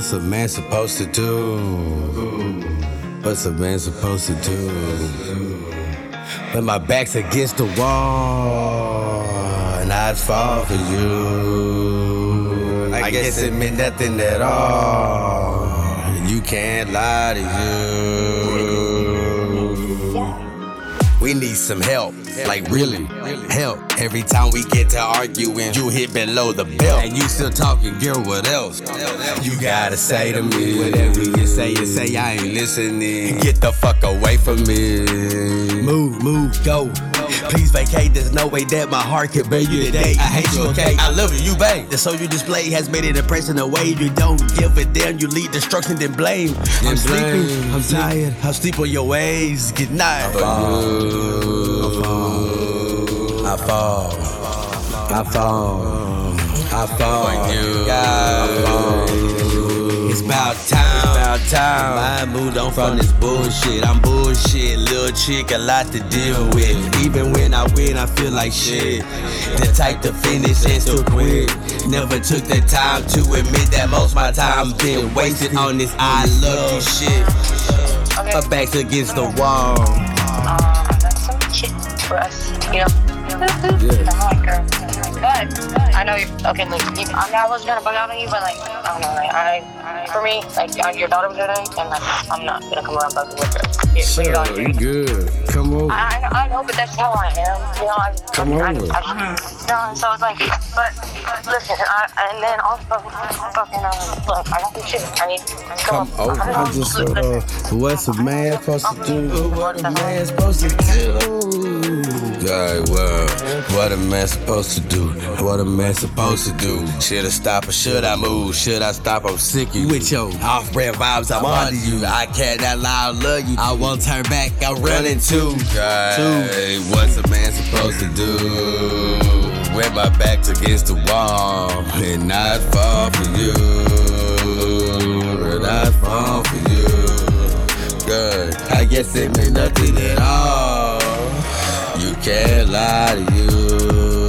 What's a man supposed to do? What's a man supposed to do? When my back's against the wall and I'd fall for you. I guess it meant nothing at all. You can't lie to you. We need some help, like really help. Every time we get to arguing, you hit below the belt, and you still talking, girl. What else? You gotta say to me whatever you say. You say I ain't listening. Get the fuck away from me. Move, move, go. Please vacate. There's no way that my heart can bear you today. I hate you, okay? I love you, you babe. The soul you display has made it impressive in a way you don't give a damn. You lead destruction, then blame. I'm sleeping, I'm tired. I'm sleep on your ways. Good night. I fall. I fall. I fall. I fall. I fall. It's about time. About time. I moved on from this bullshit. I'm bullshit. Little chick, a lot to deal with. Even when I win, I feel like shit. The type to finish and to quit. Never took the time to admit that most my time been wasted on this I love you shit. My back's against the wall. um, that's some shit for us, you know. I'm like, girl, but I know you're okay. Like, you, I mean, I was gonna bug out on you, but like, I don't know. Like, I, for me, like, uh, your daughter was there today, and like, I'm not gonna come around bugging with her. Yeah, with you good. Come over. I, I, I know, but that's how I am. You know, I, Come I, over. I, I, no, so it's like, but listen, I, and then also, fucking, um, look, I got some shit. I need to Come over. I just uh, what's a man supposed to do? What a man supposed to do? Yeah, well, what a man supposed to do? What a man supposed to do? Should I stop or should I move? Should I stop? I'm sick of you. With your off-brand vibes, I'm on to you. I cannot lie, I love you. I won't turn back, I'm running too. Hey, what's a man supposed to do? When my back's against the wall and not fall for you. And not fall for you. Good. I guess it meant nothing at all. You can't lie to you.